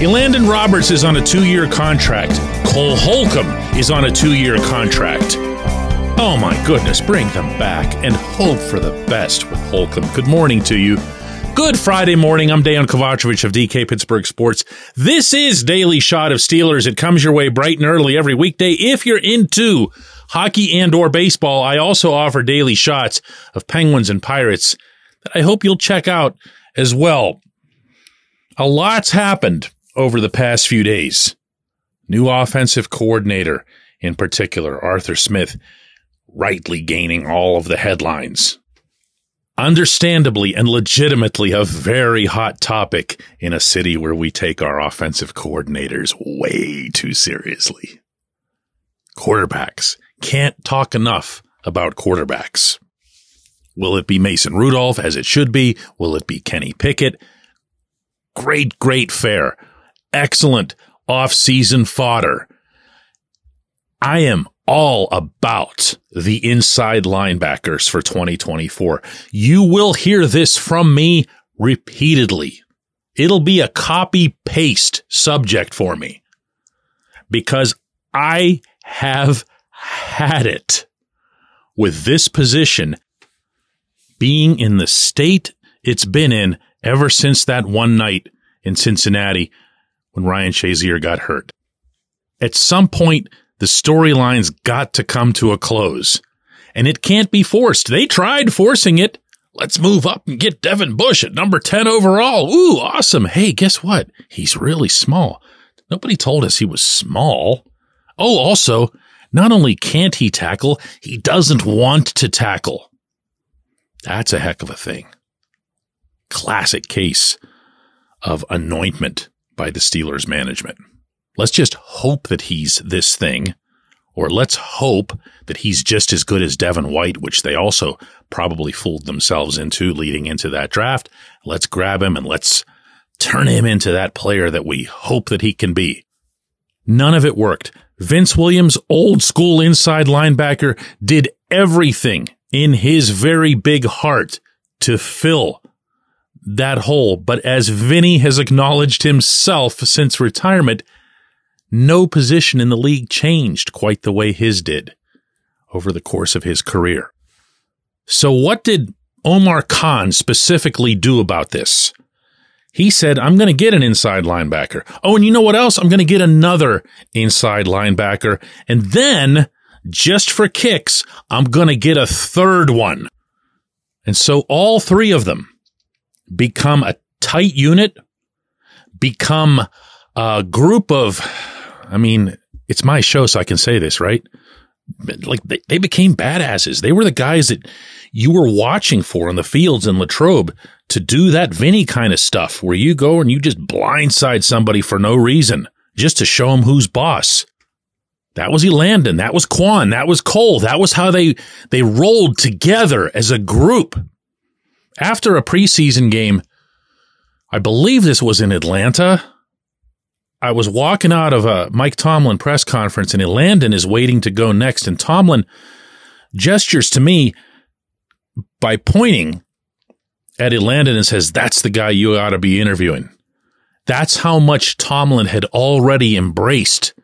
Elandon Roberts is on a two year contract. Cole Holcomb is on a two year contract. Oh my goodness, bring them back and hope for the best with Holcomb. Good morning to you. Good Friday morning. I'm Dejan Kovacevic of DK Pittsburgh Sports. This is Daily Shot of Steelers. It comes your way bright and early every weekday. If you're into hockey and or baseball, I also offer daily shots of Penguins and Pirates that I hope you'll check out as well. A lot's happened over the past few days. New offensive coordinator, in particular, Arthur Smith, rightly gaining all of the headlines. Understandably and legitimately a very hot topic in a city where we take our offensive coordinators way too seriously. Quarterbacks. Can't talk enough about quarterbacks. Will it be Mason Rudolph as it should be? Will it be Kenny Pickett? Great, great fare excellent off-season fodder. I am all about the inside linebackers for 2024. You will hear this from me repeatedly. It'll be a copy paste subject for me because I have had it with this position being in the state it's been in ever since that one night in Cincinnati when Ryan Shazier got hurt. At some point, the storyline's got to come to a close. And it can't be forced. They tried forcing it. Let's move up and get Devin Bush at number 10 overall. Ooh, awesome. Hey, guess what? He's really small. Nobody told us he was small. Oh, also, not only can't he tackle, he doesn't want to tackle. That's a heck of a thing. Classic case of anointment by the Steelers management. Let's just hope that he's this thing, or let's hope that he's just as good as Devin White, which they also probably fooled themselves into leading into that draft. Let's grab him and let's turn him into that player that we hope that he can be. None of it worked. Vince Williams, old school inside linebacker, did everything in his very big heart to fill that hole. But as Vinny has acknowledged himself since retirement, no position in the league changed quite the way his did over the course of his career. So what did Omar Khan specifically do about this? He said, I'm going to get an inside linebacker. Oh, and you know what else? I'm going to get another inside linebacker. And then, just for kicks, I'm going to get a third one. And so all three of them become a tight unit, become a group of, I mean, it's my show, so I can say this, right? Like they, they became badasses. They were the guys that you were watching for in the fields in Latrobe to do that Vinny kind of stuff where you go and you just blindside somebody for no reason just to show them who's boss. That was Elandon. That was Kwon. That was Cole. That was how they, they rolled together as a group after a preseason game, I believe this was in Atlanta. I was walking out of a Mike Tomlin press conference and Elandon is waiting to go next. And Tomlin gestures to me by pointing at Elandon and says, That's the guy you ought to be interviewing. That's how much Tomlin had already embraced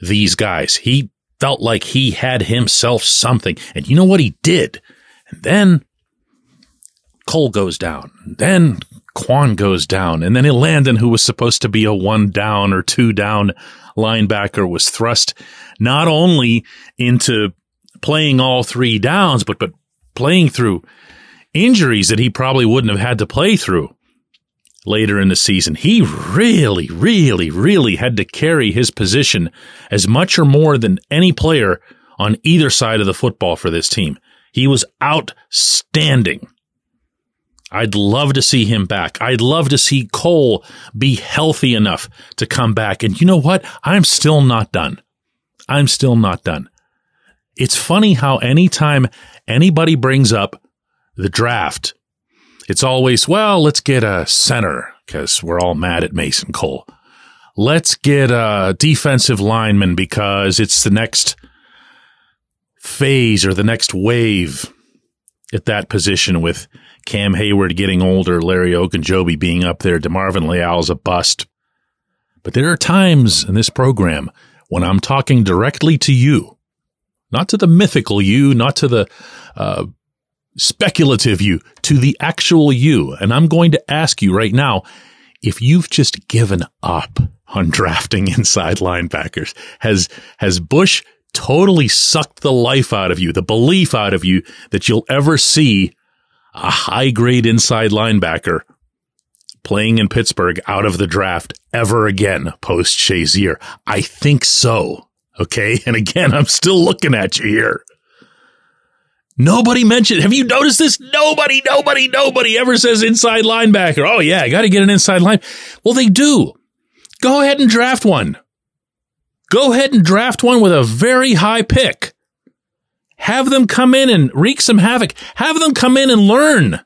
these guys. He felt like he had himself something. And you know what he did? And then Cole goes down. Then Kwon goes down. And then Elandon, who was supposed to be a one down or two down linebacker, was thrust not only into playing all three downs, but, but playing through injuries that he probably wouldn't have had to play through later in the season. He really, really, really had to carry his position as much or more than any player on either side of the football for this team. He was outstanding. I'd love to see him back. I'd love to see Cole be healthy enough to come back. And you know what? I'm still not done. I'm still not done. It's funny how anytime anybody brings up the draft, it's always, well, let's get a center because we're all mad at Mason Cole. Let's get a defensive lineman because it's the next phase or the next wave at that position with Cam Heyward getting older, Larry Ogunjobi being up there, DeMarvin Leal's a bust. But there are times in this program when I'm talking directly to you, not to the mythical you, not to the uh, speculative you, to the actual you. And I'm going to ask you right now if you've just given up on drafting inside linebackers. Has, has Bush totally sucked the life out of you, the belief out of you that you'll ever see a high grade inside linebacker playing in Pittsburgh out of the draft ever again post Shazier? I think so. Okay. And again, I'm still looking at you here. Nobody mentioned, have you noticed this? Nobody, nobody, nobody ever says inside linebacker. Oh yeah, I got to get an inside line. Well, they do. Go ahead and draft one. Go ahead and draft one with a very high pick. Have them come in and wreak some havoc. Have them come in and learn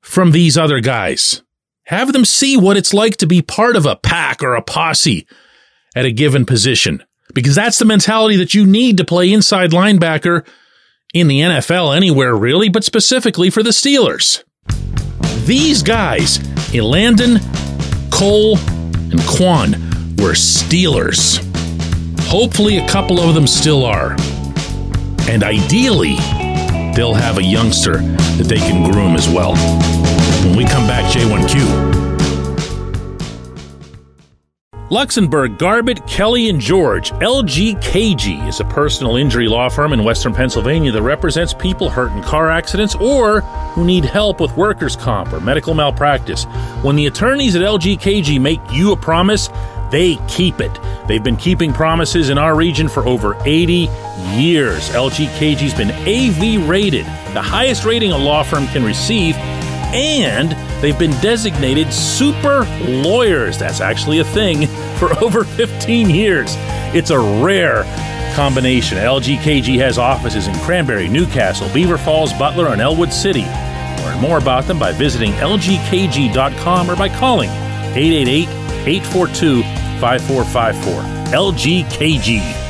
from these other guys. Have them see what it's like to be part of a pack or a posse at a given position. Because that's the mentality that you need to play inside linebacker in the NFL anywhere really, but specifically for the Steelers. These guys, Elandon, Cole, and Kwon, were Steelers. Hopefully, a couple of them still are. And ideally, they'll have a youngster that they can groom as well. When we come back, J1Q. Luxenberg, Garbett, Kelly, and George. LGKG is a personal injury law firm in western Pennsylvania that represents people hurt in car accidents or who need help with workers' comp or medical malpractice. When the attorneys at LGKG make you a promise, they keep it. They've been keeping promises in our region for over 80 years. LGKG's been AV rated, the highest rating a law firm can receive, and they've been designated super lawyers. That's actually a thing for over 15 years. It's a rare combination. LGKG has offices in Cranberry, Newcastle, Beaver Falls, Butler, and Ellwood City. Learn more about them by visiting lgkg.com or by calling 888 842 5454. LGKG.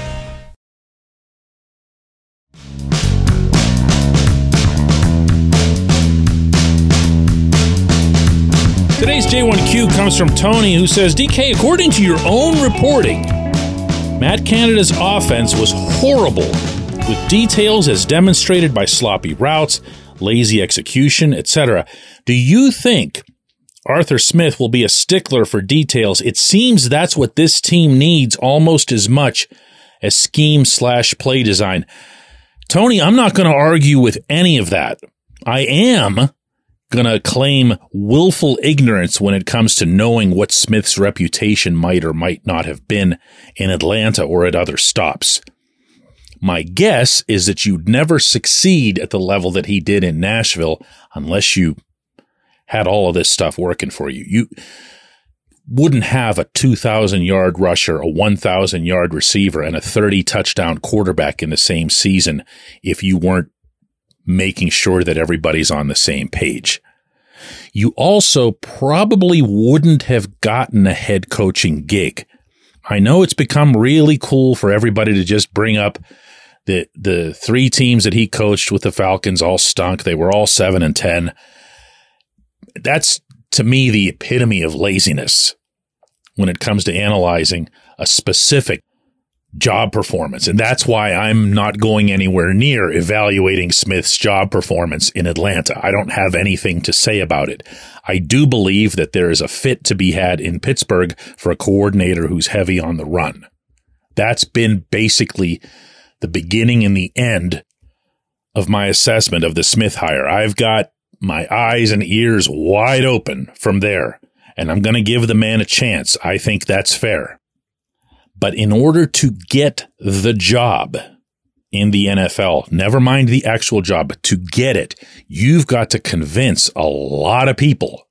Today's J1Q comes from Tony, who says DK, according to your own reporting, Matt Canada's offense was horrible, with details as demonstrated by sloppy routes, lazy execution, etc. Do you think Arthur Smith will be a stickler for details. It seems that's what this team needs almost as much as scheme slash play design. Tony, I'm not going to argue with any of that. I am going to claim willful ignorance when it comes to knowing what Smith's reputation might or might not have been in Atlanta or at other stops. My guess is that you'd never succeed at the level that he did in Nashville unless you had all of this stuff working for you. You wouldn't have a 2,000 yard rusher, a 1,000 yard receiver, and a 30 touchdown quarterback in the same season if you weren't making sure that everybody's on the same page. You also probably wouldn't have gotten a head coaching gig. I know it's become really cool for everybody to just bring up the the three teams that he coached with the Falcons all stunk. They were all 7 and 10 that's to me the epitome of laziness when it comes to analyzing a specific job performance. And that's why I'm not going anywhere near evaluating Smith's job performance in Atlanta. I don't have anything to say about it. I do believe that there is a fit to be had in Pittsburgh for a coordinator who's heavy on the run. That's been basically the beginning and the end of my assessment of the Smith hire. I've got my eyes and ears wide open from there, and I'm going to give the man a chance. I think that's fair. But in order to get the job in the NFL, never mind the actual job, but to get it, you've got to convince a lot of people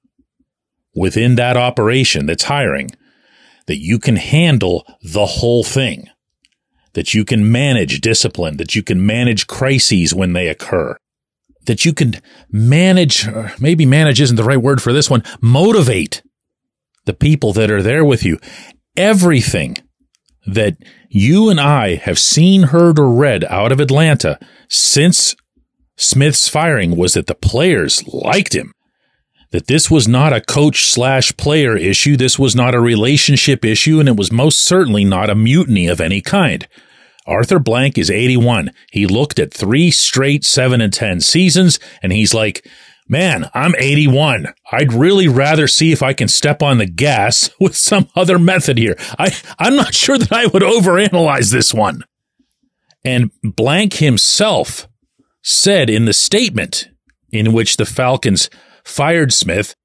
within that operation that's hiring that you can handle the whole thing, that you can manage discipline, that you can manage crises when they occur, that you can manage, or maybe manage isn't the right word for this one, motivate the people that are there with you. Everything that you and I have seen, heard, or read out of Atlanta since Smith's firing was that the players liked him. that this was not a coach slash player issue. This was not a relationship issue, and it was most certainly not a mutiny of any kind. Arthur Blank is 81. He looked at three straight 7 and 10 seasons, and he's like, Man, I'm 81. I'd really rather see if I can step on the gas with some other method here. I, I'm not sure that I would overanalyze this one. And Blank himself said in the statement in which the Falcons fired Smith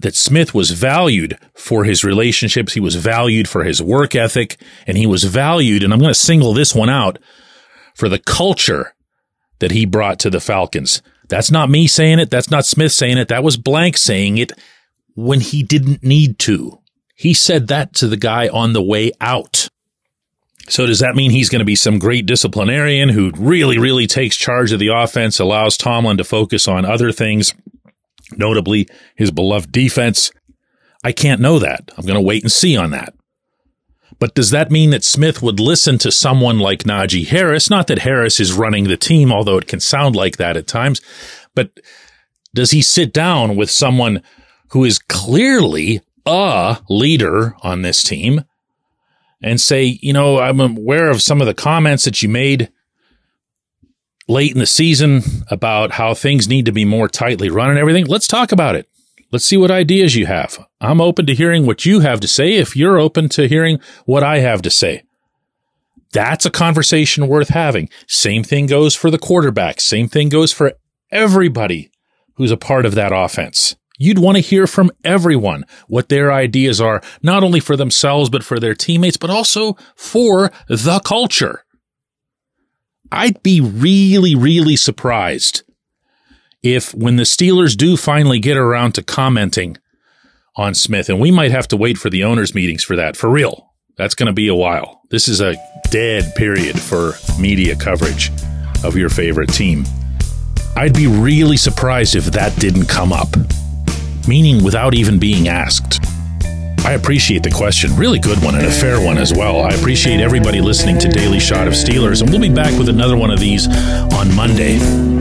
that Smith was valued for his relationships. He was valued for his work ethic and he was valued. And I'm going to single this one out for the culture that he brought to the Falcons. That's not me saying it. That's not Smith saying it. That was Blank saying it when he didn't need to. He said that to the guy on the way out. So does that mean he's going to be some great disciplinarian who really, really takes charge of the offense, allows Tomlin to focus on other things, notably his beloved defense? I can't know that. I'm going to wait and see on that. But does that mean that Smith would listen to someone like Najee Harris? Not that Harris is running the team, although it can sound like that at times, but does he sit down with someone who is clearly a leader on this team and say, you know, I'm aware of some of the comments that you made late in the season about how things need to be more tightly run and everything. Let's talk about it. Let's see what ideas you have. I'm open to hearing what you have to say if you're open to hearing what I have to say. That's a conversation worth having. Same thing goes for the quarterback. Same thing goes for everybody who's a part of that offense. You'd want to hear from everyone what their ideas are, not only for themselves, but for their teammates, but also for the culture. I'd be really, really surprised if when the Steelers do finally get around to commenting on Smith, and we might have to wait for the owners' meetings for that, for real. That's going to be a while. This is a dead period for media coverage of your favorite team. I'd be really surprised if that didn't come up meaning without even being asked. I appreciate the question. Really good one and a fair one as well. I appreciate everybody listening to Daily Shot of Steelers, and we'll be back with another one of these on Monday.